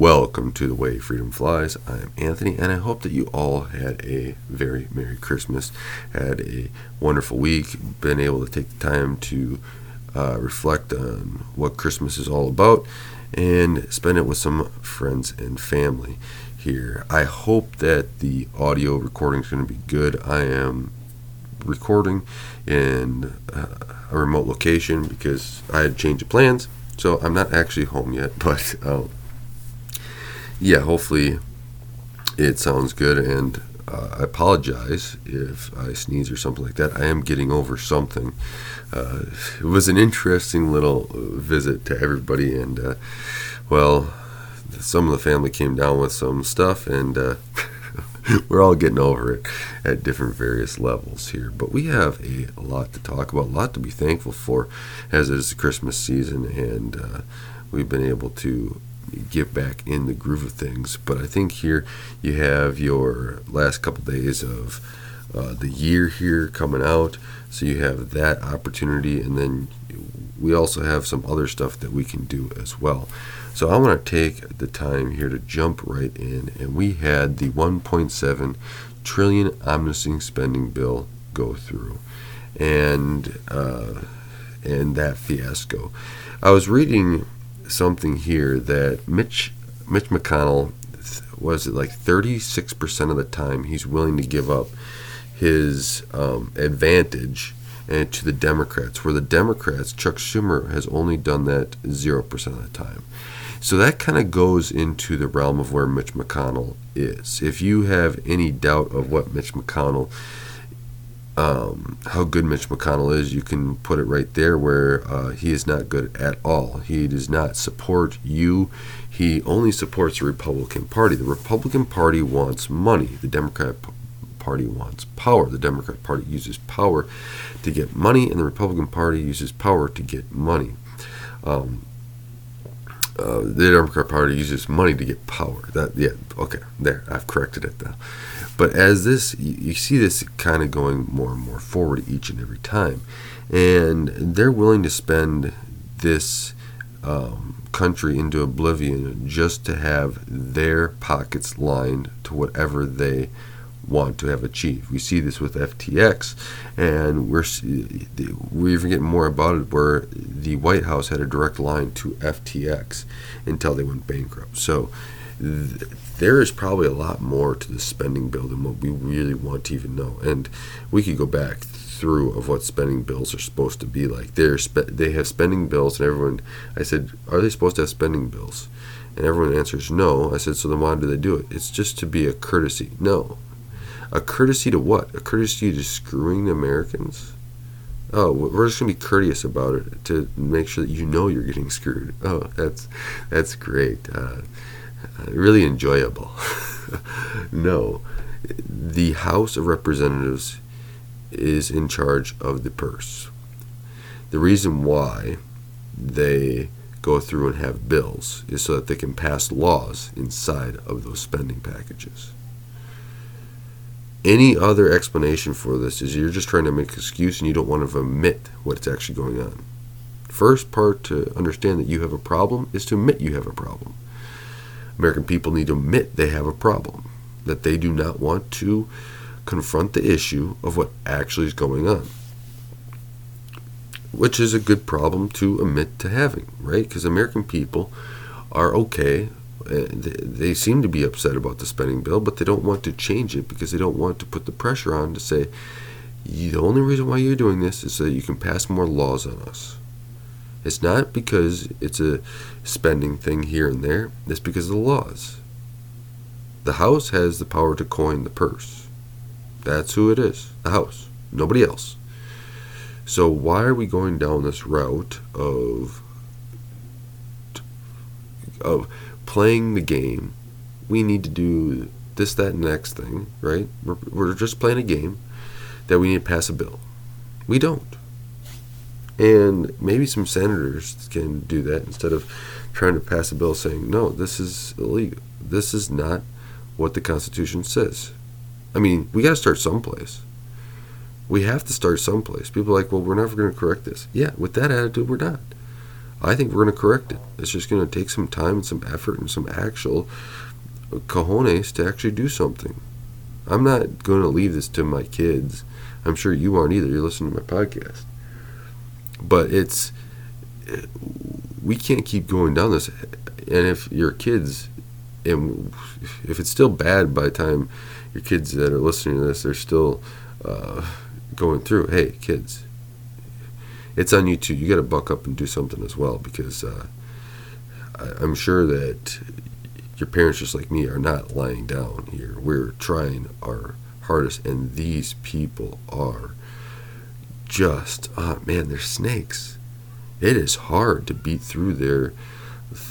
Welcome to The Way Freedom Flies. I am Anthony, and I hope that you all had a very Merry Christmas, had a wonderful week, been able to take the time to uh, reflect on what Christmas is all about, and spend it with some friends and family here. I hope that the audio recording is going to be good. I am recording in a remote location because I had changed of plans, so I'm not actually home yet, but. Uh, yeah, hopefully it sounds good. And uh, I apologize if I sneeze or something like that. I am getting over something. Uh, it was an interesting little visit to everybody, and uh, well, some of the family came down with some stuff, and uh, we're all getting over it at different various levels here. But we have a, a, lot to talk about, a lot to be thankful for as it is the Christmas season, and uh, we've been able to get back in the groove of things. But I think here you have your last couple days of uh, the year here coming out, so you have that opportunity, and then we also have some other stuff that we can do as well. So I want to take the time here to jump right in, and we had the 1.7 trillion omnibus spending bill go through, and uh, and that fiasco. I was reading something here that Mitch Mitch McConnell was it like 36% of the time he's willing to give up his um, advantage and to the Democrats, where the Democrats, Chuck Schumer has only done that 0% of the time. So that kind of goes into the realm of where Mitch McConnell is. If you have any doubt of what Mitch McConnell um, how good Mitch McConnell is, you can put it right there where uh, he is not good at all. He does not support you. He only supports the Republican Party. The Republican Party wants money. The Democrat Party wants power. The Democrat Party uses power to get money, and the Republican Party uses power to get money. Um, uh, the Democrat Party uses money to get power. That yeah, okay, there I've corrected it now. But as this, you, see this kind of going more and more forward each and every time, and they're willing to spend this um, country into oblivion just to have their pockets lined to whatever they want to have achieved. We see this with FTX, and we're we're even getting more about it where the White House had a direct line to FTX until they went bankrupt. So th- there is probably a lot more to the spending bill than what we really want to even know. And we could go back through of what spending bills are supposed to be like. They're spe- they have spending bills, and everyone. I said, are they supposed to have spending bills? And everyone answers no. I said, so then why do they do it? It's just to be a courtesy. No, a courtesy to what? A courtesy to screwing the Americans? Oh, we're just gonna be courteous about it to make sure that you know you're getting screwed. Oh, that's that's great. Uh, uh really enjoyable. no, the House of Representatives is in charge of the purse. The reason why they go through and have bills is so that they can pass laws inside of those spending packages any other explanation for this is you're just trying to make an excuse and you don't want to admit what's actually going on. First part to understand that you have a problem is to admit you have a problem. American people need to admit they have a problem, that they do not want to confront the issue of what actually is going on. Which is a good problem to admit to having, right? Because American people are okay uh, they seem to be upset about the spending bill, but they don't want to change it because they don't want to put the pressure on to say, the only reason why you're doing this is so that you can pass more laws on us. It's not because it's a spending thing here and there, it's because of the laws. The House has the power to coin the purse. That's who it is the House, nobody else. So, why are we going down this route of, of playing the game. We need to do this, that, and next thing, right? We're, we're just playing a game that we need to pass a bill. We don't. And maybe some senators can do that instead of trying to pass a bill saying, no, this is illegal. This is not what the Constitution says. I mean, we got to start someplace. We have to start someplace. People are like, well, we're never going to correct this. Yeah, with that attitude, we're not. I think we're going to correct it. It's just going to take some time and some effort and some actual cojones to actually do something. I'm not going to leave this to my kids. I'm sure you aren't either. You're listening to my podcast. But it's, we can't keep going down this. And if your kids, and if it's still bad by the time your kids that are listening to this, they're still uh, going through, hey, kids, it's on you too. You got to buck up and do something as well because uh, I, I'm sure that your parents, just like me, are not lying down here. We're trying our hardest, and these people are just, oh man, they're snakes. It is hard to beat through their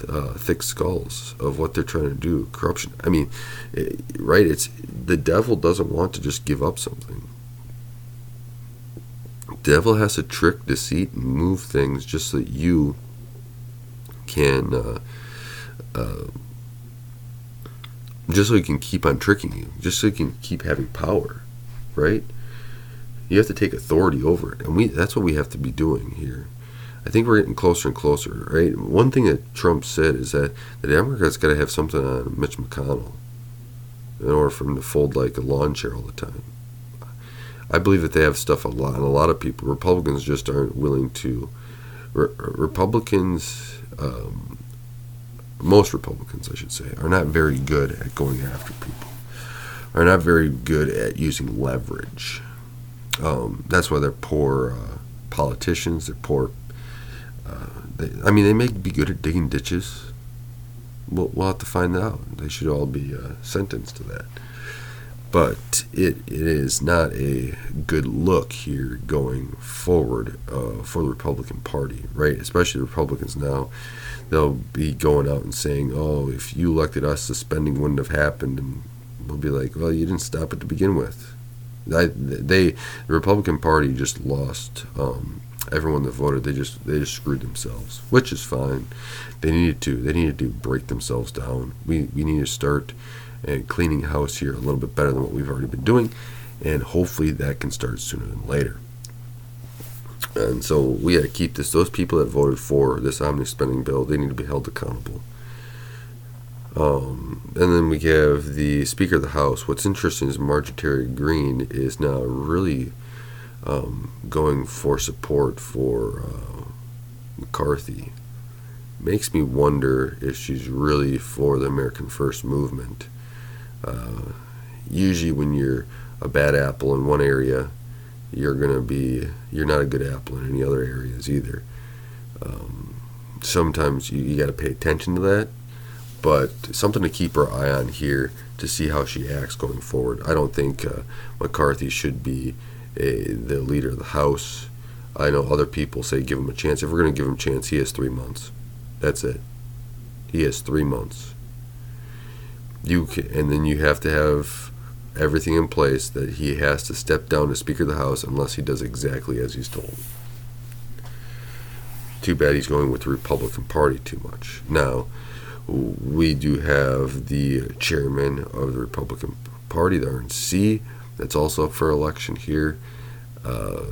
uh, thick skulls of what they're trying to do. Corruption. I mean, it, right? It's the devil doesn't want to just give up something. Devil has to trick, deceit, and move things just so that you can. Uh, uh, just so he can keep on tricking you, just so he can keep having power, right? You have to take authority over it, and we that's what we have to be doing here. I think we're getting closer and closer, right? One thing that Trump said is that the Democrats got to have something on Mitch McConnell in order for him to fold like a lawn chair all the time. I believe that they have stuff a lot, and a lot of people, Republicans, just aren't willing to. Re- Republicans um, most Republicans, I should say, are not very good at going after people, are not very good at using leverage. Um, that's why they're poor uh, politicians. They're poor. Uh, they, I mean, they may be good at digging ditches. We'll, we'll have to find out. They should all be uh, sentenced to that. But it, it is not a good look here going forward uh, for the Republican Party, right? Especially the Republicans now they'll be going out and saying, "Oh, if you elected us, the spending wouldn't have happened," and we'll be like, "Well, you didn't stop it to begin with." I, they, the Republican Party, just lost. Um, everyone that voted, they just they just screwed themselves, which is fine. They needed to. They needed to break themselves down. We we need to start and cleaning house here a little bit better than what we've already been doing, and hopefully that can start sooner than later. And so we had to keep this. Those people that voted for this omnibus spending bill, they need to be held accountable. Um, and then we have the Speaker of the House. What's interesting is Marjorie Taylor Greene is now really um, going for support for uh, McCarthy. Makes me wonder if she's really for the American First movement. Uh, usually, when you're a bad apple in one area, you're to be you're not a good apple in any other areas either. Um, sometimes you, you got to pay attention to that, but something to keep her eye on here to see how she acts going forward. I don't think uh, McCarthy should be a, the leader of the House. I know other people say give him a chance. If we're going to give him a chance, he has three months. That's it. He has three months. You can, and then you have to have everything in place that he has to step down as Speaker of the House unless he does exactly as he's told. Too bad he's going with the Republican Party too much. Now, we do have the chairman of the Republican Party, the RNC, that's also up for election here. Uh,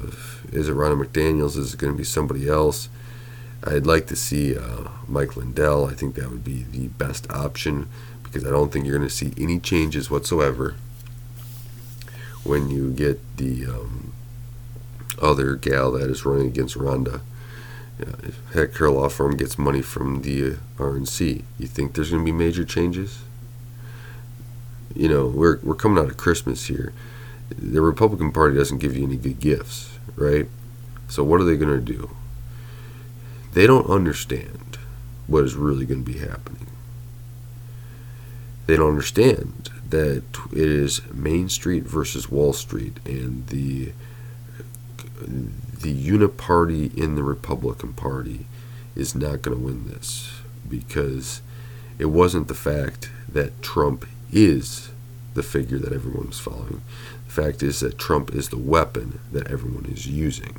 is it Ronna McDaniels? Is it going to be somebody else? I'd like to see uh, Mike Lindell. I think that would be the best option because I don't think you're going to see any changes whatsoever when you get the um, other gal that is running against Rhonda. Heck Her Law Firm gets money from the RNC, you think there's going to be major changes? You know, we're, we're coming out of Christmas here. The Republican Party doesn't give you any good gifts, right? So, what are they going to do? They don't understand what is really going to be happening. They don't understand that it is Main Street versus Wall Street, and the the uniparty in the Republican Party is not going to win this because it wasn't the fact that Trump is the figure that everyone following. The fact is that Trump is the weapon that everyone is using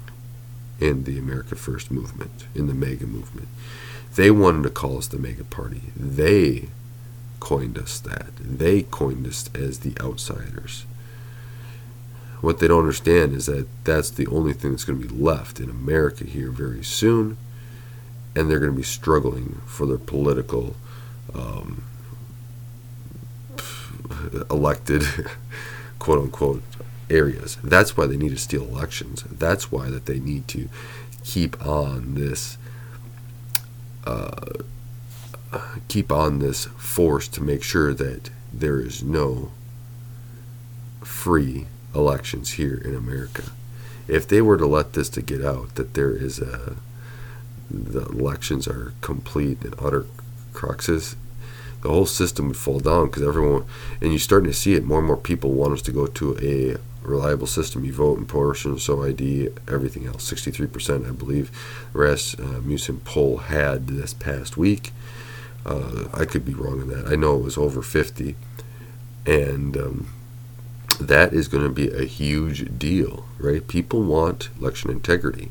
in the America First movement, in the MAGA movement. They wanted to call us the MAGA party. They coined us that. They coined us as the outsiders. What they don't understand is that that's the only thing that's going to be left in America here very soon. and they're going to be struggling for their political um, elected quote unquote areas. That's why they need to steal elections. That's why that they need to keep on this uh, keep on this force to make sure that there is no free elections here in America. If they were to let this to get out that there is a the elections are complete and utter cruxes, the whole system would fall down because everyone and you're starting to see it. More and more people want us to go to a reliable system. You vote in person so id everything else. 63% i believe the rest uh, Musin poll had this past week. Uh, i could be wrong on that. I know it was over 50 and um, that is going to be a huge deal right people want election integrity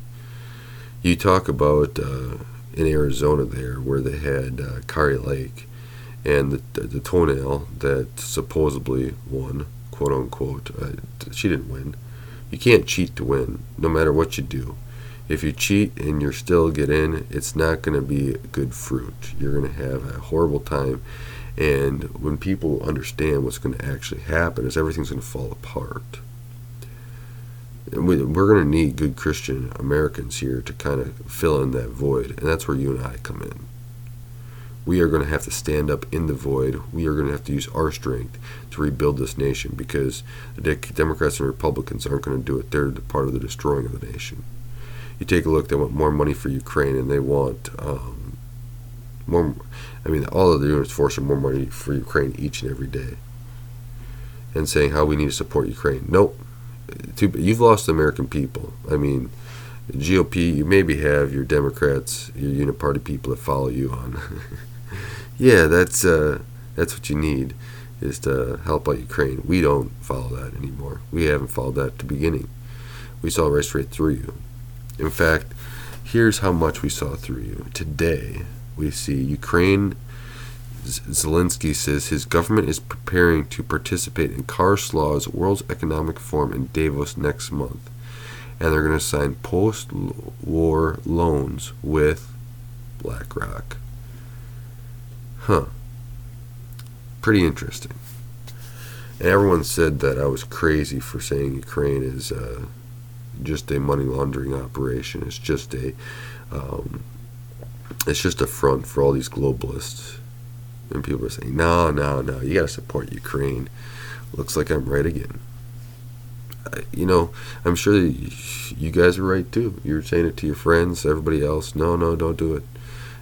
you talk about uh, in arizona there where they had uh, kari lake and the, the toenail that supposedly won, quote unquote, uh, she didn't win. You can't cheat to win, no matter what you do. If you cheat and you still get in, it's not going to be good fruit. You're going to have a horrible time. And when people understand what's going to actually happen, is everything's going to fall apart. And we, we're going to need good Christian Americans here to kind of fill in that void, and that's where you and I come in we are going to have to stand up in the void. We are going to have to use our strength to rebuild this nation because the Democrats and Republicans aren't going to do it. They're part of the destroying of the nation. You take a look, they want more money for Ukraine and they want um, more. I mean, all of the units forcing more money for Ukraine each and every day and saying how we need to support Ukraine. Nope. You've lost the American people. I mean, GOP, you maybe have your Democrats, your uniparty people that follow you on yeah, that's uh, that's what you need is to help out Ukraine. We don't follow that anymore. We haven't followed that at the beginning. We saw right straight through you. In fact, here's how much we saw through you. Today, we see Ukraine. Zelensky says his government is preparing to participate in Klaus Schwab's World Economic Forum in Davos next month. And they're going to sign post war loans with BlackRock. Huh. Pretty interesting. And everyone said that I was crazy for saying Ukraine is uh, just a money laundering operation. It's just a, um, it's just a front for all these globalists. And people are saying, no, no, no, you got to support Ukraine. Looks like I'm right again. I, you know, I'm sure you guys are right too. You're saying it to your friends, everybody else. No, no, don't do it.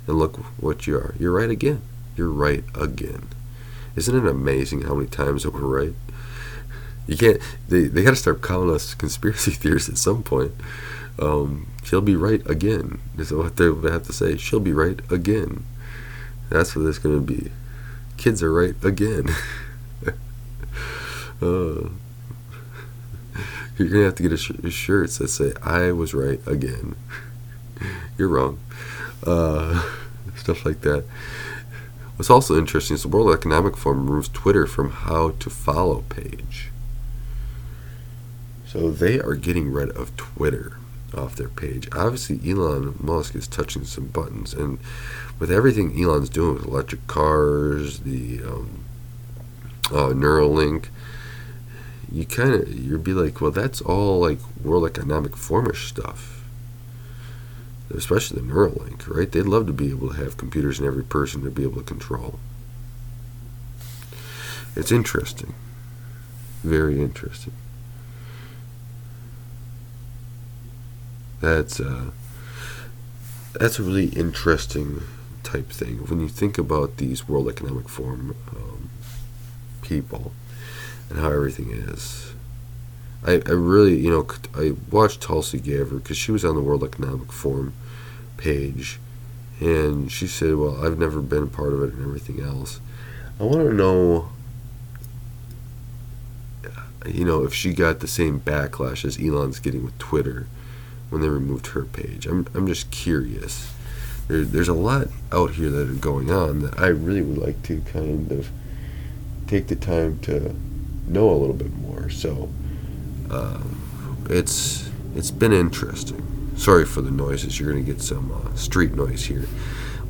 And look what you are. You're right again. You're right again. Isn't it amazing how many times that we're right? You can't. They they got to start calling us conspiracy theorists at some point. Um, she'll be right again. Is what they have to say. She'll be right again. That's what it's going to be. Kids are right again. uh, you're gonna have to get a, sh- a shirt that say "I was right again." you're wrong. Uh, stuff like that. What's also interesting is the World Economic Forum removes Twitter from how to follow page. So they are getting rid of Twitter off their page. Obviously, Elon Musk is touching some buttons, and with everything Elon's doing with electric cars, the um, uh, Neuralink, you kind of you'd be like, well, that's all like World Economic Forumish stuff especially the Neuralink, right? They'd love to be able to have computers in every person to be able to control. It's interesting. Very interesting. That's uh, that's a really interesting type thing. When you think about these World Economic Forum um, people and how everything is, I, I really, you know, I watched Tulsi Gabbard because she was on the World Economic Forum page, and she said, "Well, I've never been a part of it and everything else." I want to know, you know, if she got the same backlash as Elon's getting with Twitter when they removed her page. I'm, I'm just curious. There, there's a lot out here that are going on that I really would like to kind of take the time to know a little bit more. So um, it's it's been interesting. sorry for the noises. You're going to get some uh, street noise here.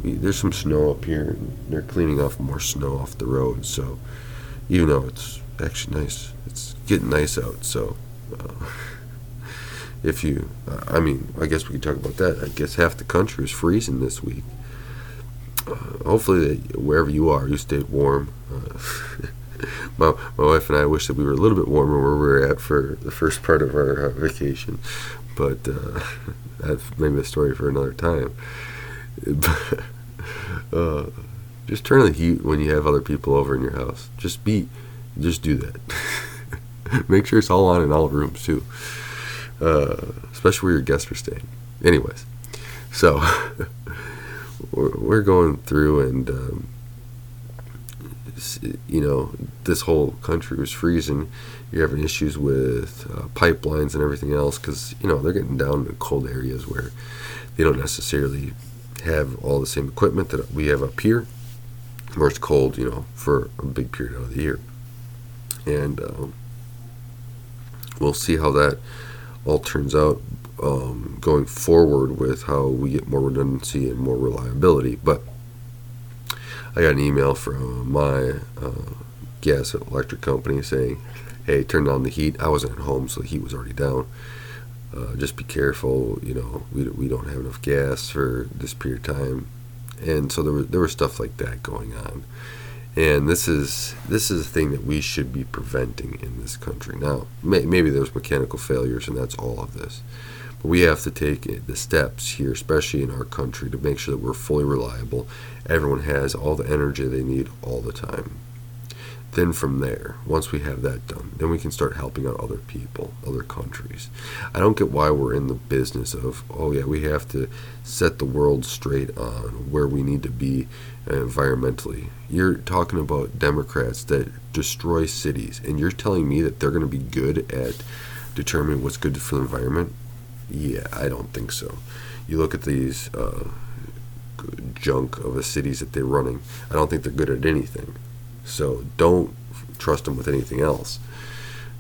We, there's some snow up here, they're cleaning off more snow off the road. So, even though it's actually nice, it's getting nice out. So, uh, if you, I mean, I guess we could talk about that. I guess half the country is freezing this week. Uh, hopefully, wherever you are, you stay warm. Uh, my, my wife and I wish that we were a little bit warmer where we were at for the first part of our uh, vacation, but uh, that's maybe a story for another time. uh, just turn the heat when you have other people over in your house. Just be, just do that. Make sure it's all on in all rooms too, uh, especially where your guests are staying. Anyways, so we're going through and. Um, you know, this whole country was freezing. You're having issues with uh, pipelines and everything else because, you know, they're getting down in cold areas where they don't necessarily have all the same equipment that we have up here, where it's cold, you know, for a big period of the year. And um, we'll see how that all turns out um, going forward with how we get more redundancy and more reliability. But I got an email from my uh, gas electric company saying, "Hey, turn down the heat." I wasn't at home, so the heat was already down. Uh, just be careful. You know, we, we don't have enough gas for this period of time, and so there was there was stuff like that going on. And this is this is a thing that we should be preventing in this country. Now, may, maybe there's mechanical failures, and that's all of this. But we have to take the steps here, especially in our country, to make sure that we're fully reliable. Everyone has all the energy they need all the time. Then from there, once we have that done, then we can start helping out other people, other countries. I don't get why we're in the business of, oh yeah, we have to set the world straight on where we need to be environmentally. You're talking about Democrats that destroy cities, and you're telling me that they're going to be good at determining what's good for the environment? Yeah, I don't think so. You look at these uh, junk of the cities that they're running. I don't think they're good at anything. So don't trust them with anything else,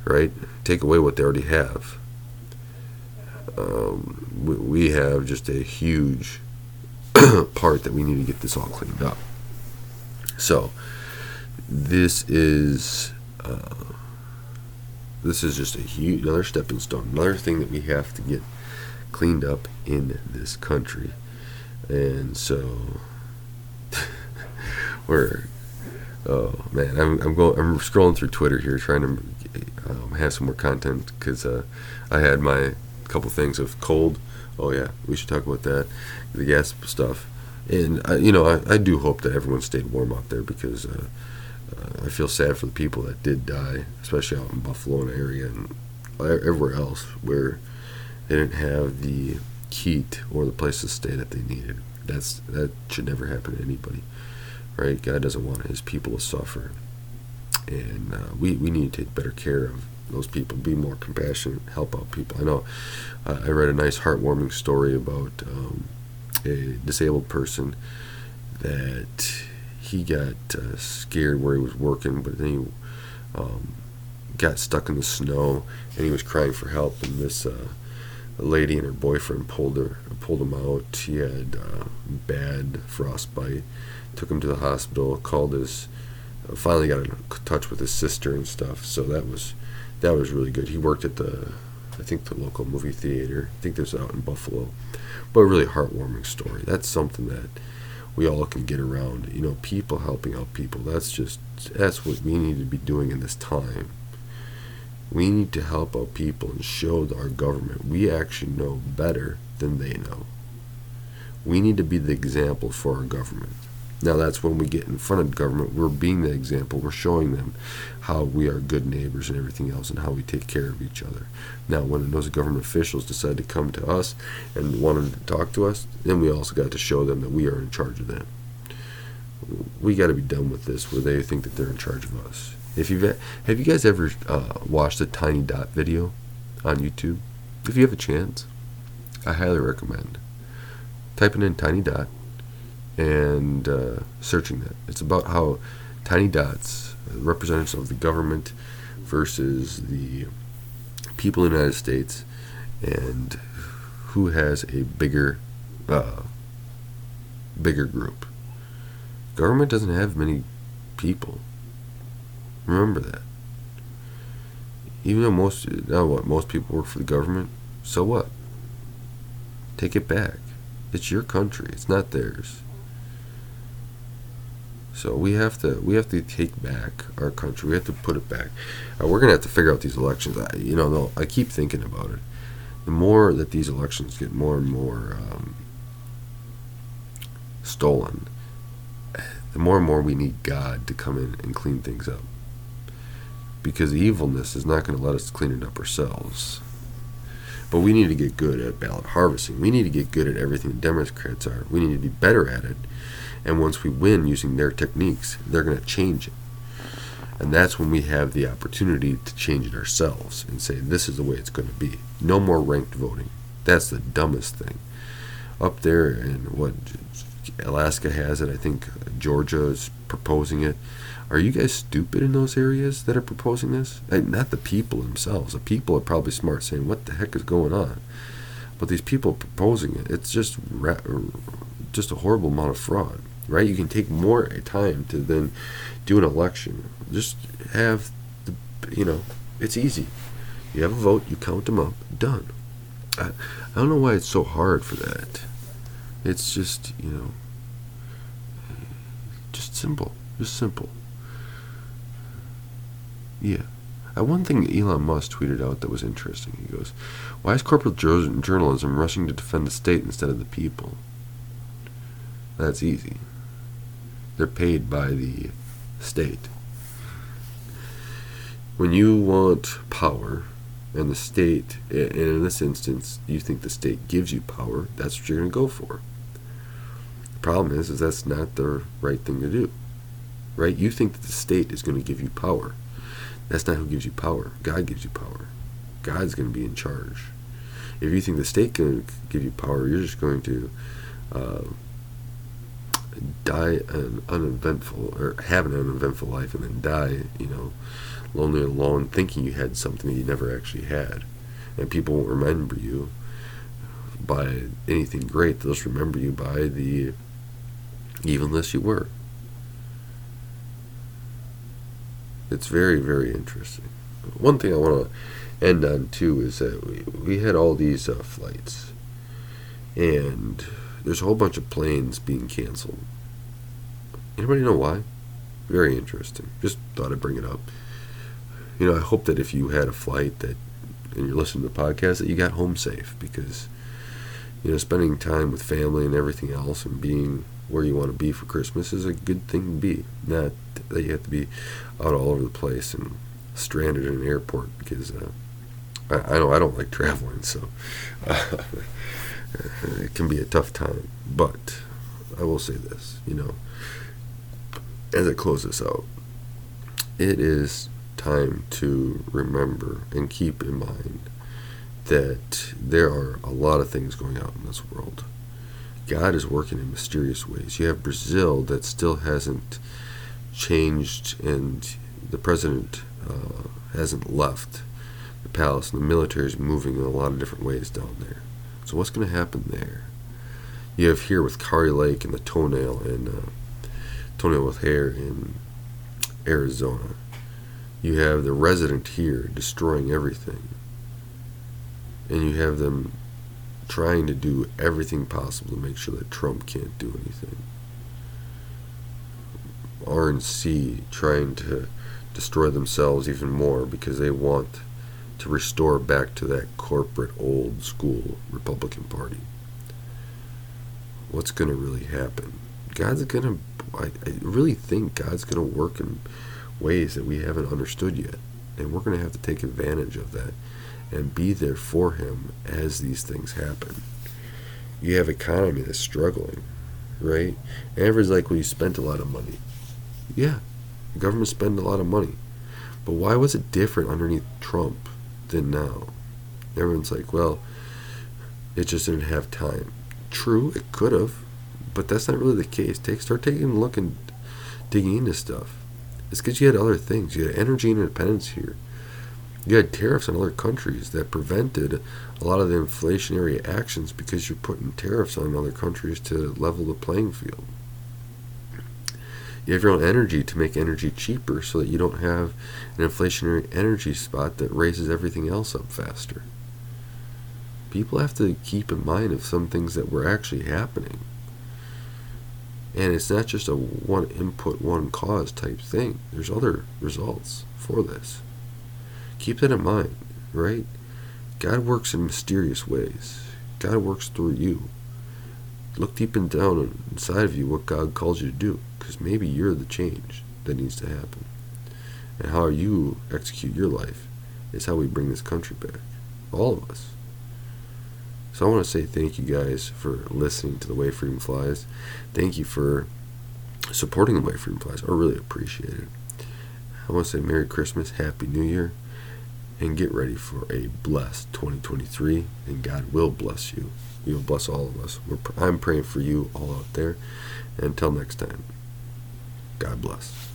right? Take away what they already have. Um, we, we have just a huge part that we need to get this all cleaned up. So this is. Uh, this is just a huge another stepping stone, another thing that we have to get cleaned up in this country. And so we're oh man, I'm I'm going I'm scrolling through Twitter here trying to um, have some more content because uh, I had my couple things of cold. Oh yeah, we should talk about that, the gas stuff, and I, you know I, I do hope that everyone stayed warm out there because uh, uh, I feel sad for the people that did die, especially out in Buffalo and area and everywhere else where they didn't have the heat or the place to stay that they needed. That's that should never happen to anybody, right? God doesn't want His people to suffer, and uh, we we need to take better care of those people, be more compassionate, help out people. I know uh, I read a nice heartwarming story about um, a disabled person that he got uh, scared where he was working, but then he um, got stuck in the snow and he was crying for help, and this uh, a lady and her boyfriend pulled her pulled him out. He had uh, bad frostbite. Took him to the hospital. Called his. Uh, finally got in touch with his sister and stuff. So that was that was really good. He worked at the I think the local movie theater. I think there's out in Buffalo. But a really heartwarming story. That's something that we all can get around. You know, people helping out people. That's just that's what we need to be doing in this time. We need to help our people and show our government we actually know better than they know. We need to be the example for our government. Now, that's when we get in front of government, we're being the example. We're showing them how we are good neighbors and everything else and how we take care of each other. Now, when those government officials decide to come to us and wanted to talk to us, then we also got to show them that we are in charge of them. We got to be done with this where they think that they're in charge of us. If you've have you guys ever uh, watched a Tiny Dot video on YouTube? If you have a chance, I highly recommend typing in Tiny Dot and uh, searching that. It's about how tiny dots, representatives of the government versus the people in the United States, and who has a bigger, uh, bigger group. Government doesn't have many people. Remember that. Even though most now what most people work for the government, so what? Take it back. It's your country. It's not theirs. So we have to we have to take back our country. We have to put it back. Uh, we're gonna have to figure out these elections. I, you know, I keep thinking about it. The more that these elections get more and more um, stolen, the more and more we need God to come in and clean things up. Because evilness is not going to let us clean it up ourselves. But we need to get good at ballot harvesting. We need to get good at everything the Democrats are. We need to be better at it and once we win using their techniques, they're going to change it. And that's when we have the opportunity to change it ourselves and say, this is the way it's going to be. No more ranked voting. That's the dumbest thing. Up there in what Alaska has it, I think Georgia is proposing it. Are you guys stupid in those areas that are proposing this? And not the people themselves. The people are probably smart saying, what the heck is going on? But these people proposing it, it's just, just a horrible amount of fraud right? You can take more time to then do an election. Just have the, you know, it's easy. You have a vote, you count them up, done. I, I don't know why it's so hard for that. It's just, you know, just simple. Just simple. Yeah. Uh, one thing Elon Musk tweeted out that was interesting. He goes, Why is corporate journalism rushing to defend the state instead of the people? That's easy. They're paid by the state. When you want power, and the state, and in this instance, you think the state gives you power, that's what you're going to go for. The problem is, is that's not the right thing to do. Right? You think that the state is going to give you power. That's not who gives you power. God gives you power. God's going to be in charge. If you think the state can give you power, you're just going to uh, die an uneventful or have an uneventful life and then die, you know, lonely and alone, thinking you had something that you never actually had. And people won't remember you by anything great. They'll just remember you by the evilness you were. It's very, very interesting. One thing I want to end on too is that we, we had all these uh, flights, and there's a whole bunch of planes being canceled. Anybody know why? Very interesting. Just thought I'd bring it up. You know, I hope that if you had a flight that and you're listening to the podcast that you got home safe because you know spending time with family and everything else and being where you want to be for Christmas is a good thing to be. Not that you have to be out all over the place and stranded in an airport because uh, I, I know I don't like traveling, so uh, it can be a tough time. But I will say this, you know, as I close this out, it is time to remember and keep in mind that there are a lot of things going on in this world. God is working in mysterious ways. You have Brazil that still hasn't changed, and the president uh, hasn't left the palace, and the military is moving in a lot of different ways down there. So, what's going to happen there? You have here with Kari Lake and the toenail, and uh, toenail with hair in Arizona. You have the resident here destroying everything. And you have them trying to do everything possible to make sure that Trump can't do anything. RNC trying to destroy themselves even more because they want to restore back to that corporate old school Republican Party. What's going to really happen? God's going to, I, really think God's going to work in ways that we haven't understood yet. And we're going to have to take advantage of that and be there for him as these things happen. You have economy that's struggling, right? Everyone's like, well, you spent a lot of money. Yeah, the government spent a lot of money. But why was it different underneath Trump than now? Everyone's like, well, it just didn't have time. True, it could have, but that's not really the case. Take start taking a look and digging into stuff. It's because you had other things. You had energy independence here. You had tariffs on other countries that prevented a lot of the inflationary actions because you're putting tariffs on other countries to level the playing field. You have your own energy to make energy cheaper so that you don't have an inflationary energy spot that raises everything else up faster. People have to keep in mind of some things that were actually happening. And it's not just a one input, one cause type thing. There's other results for this. Keep that in mind, right? God works in mysterious ways. God works through you. Look deep and down inside of you what God calls you to do, because maybe you're the change that needs to happen. And how you execute your life is how we bring this country back. All of us. So I want to say thank you guys for listening to The Way Freedom Flies. Thank you for supporting The Way Freedom Flies. I really appreciate it. I want to say Merry Christmas, Happy New Year, and get ready for a blessed 2023. And God will bless you. He will bless all of us. We're, I'm praying for you all out there. Until next time, God bless.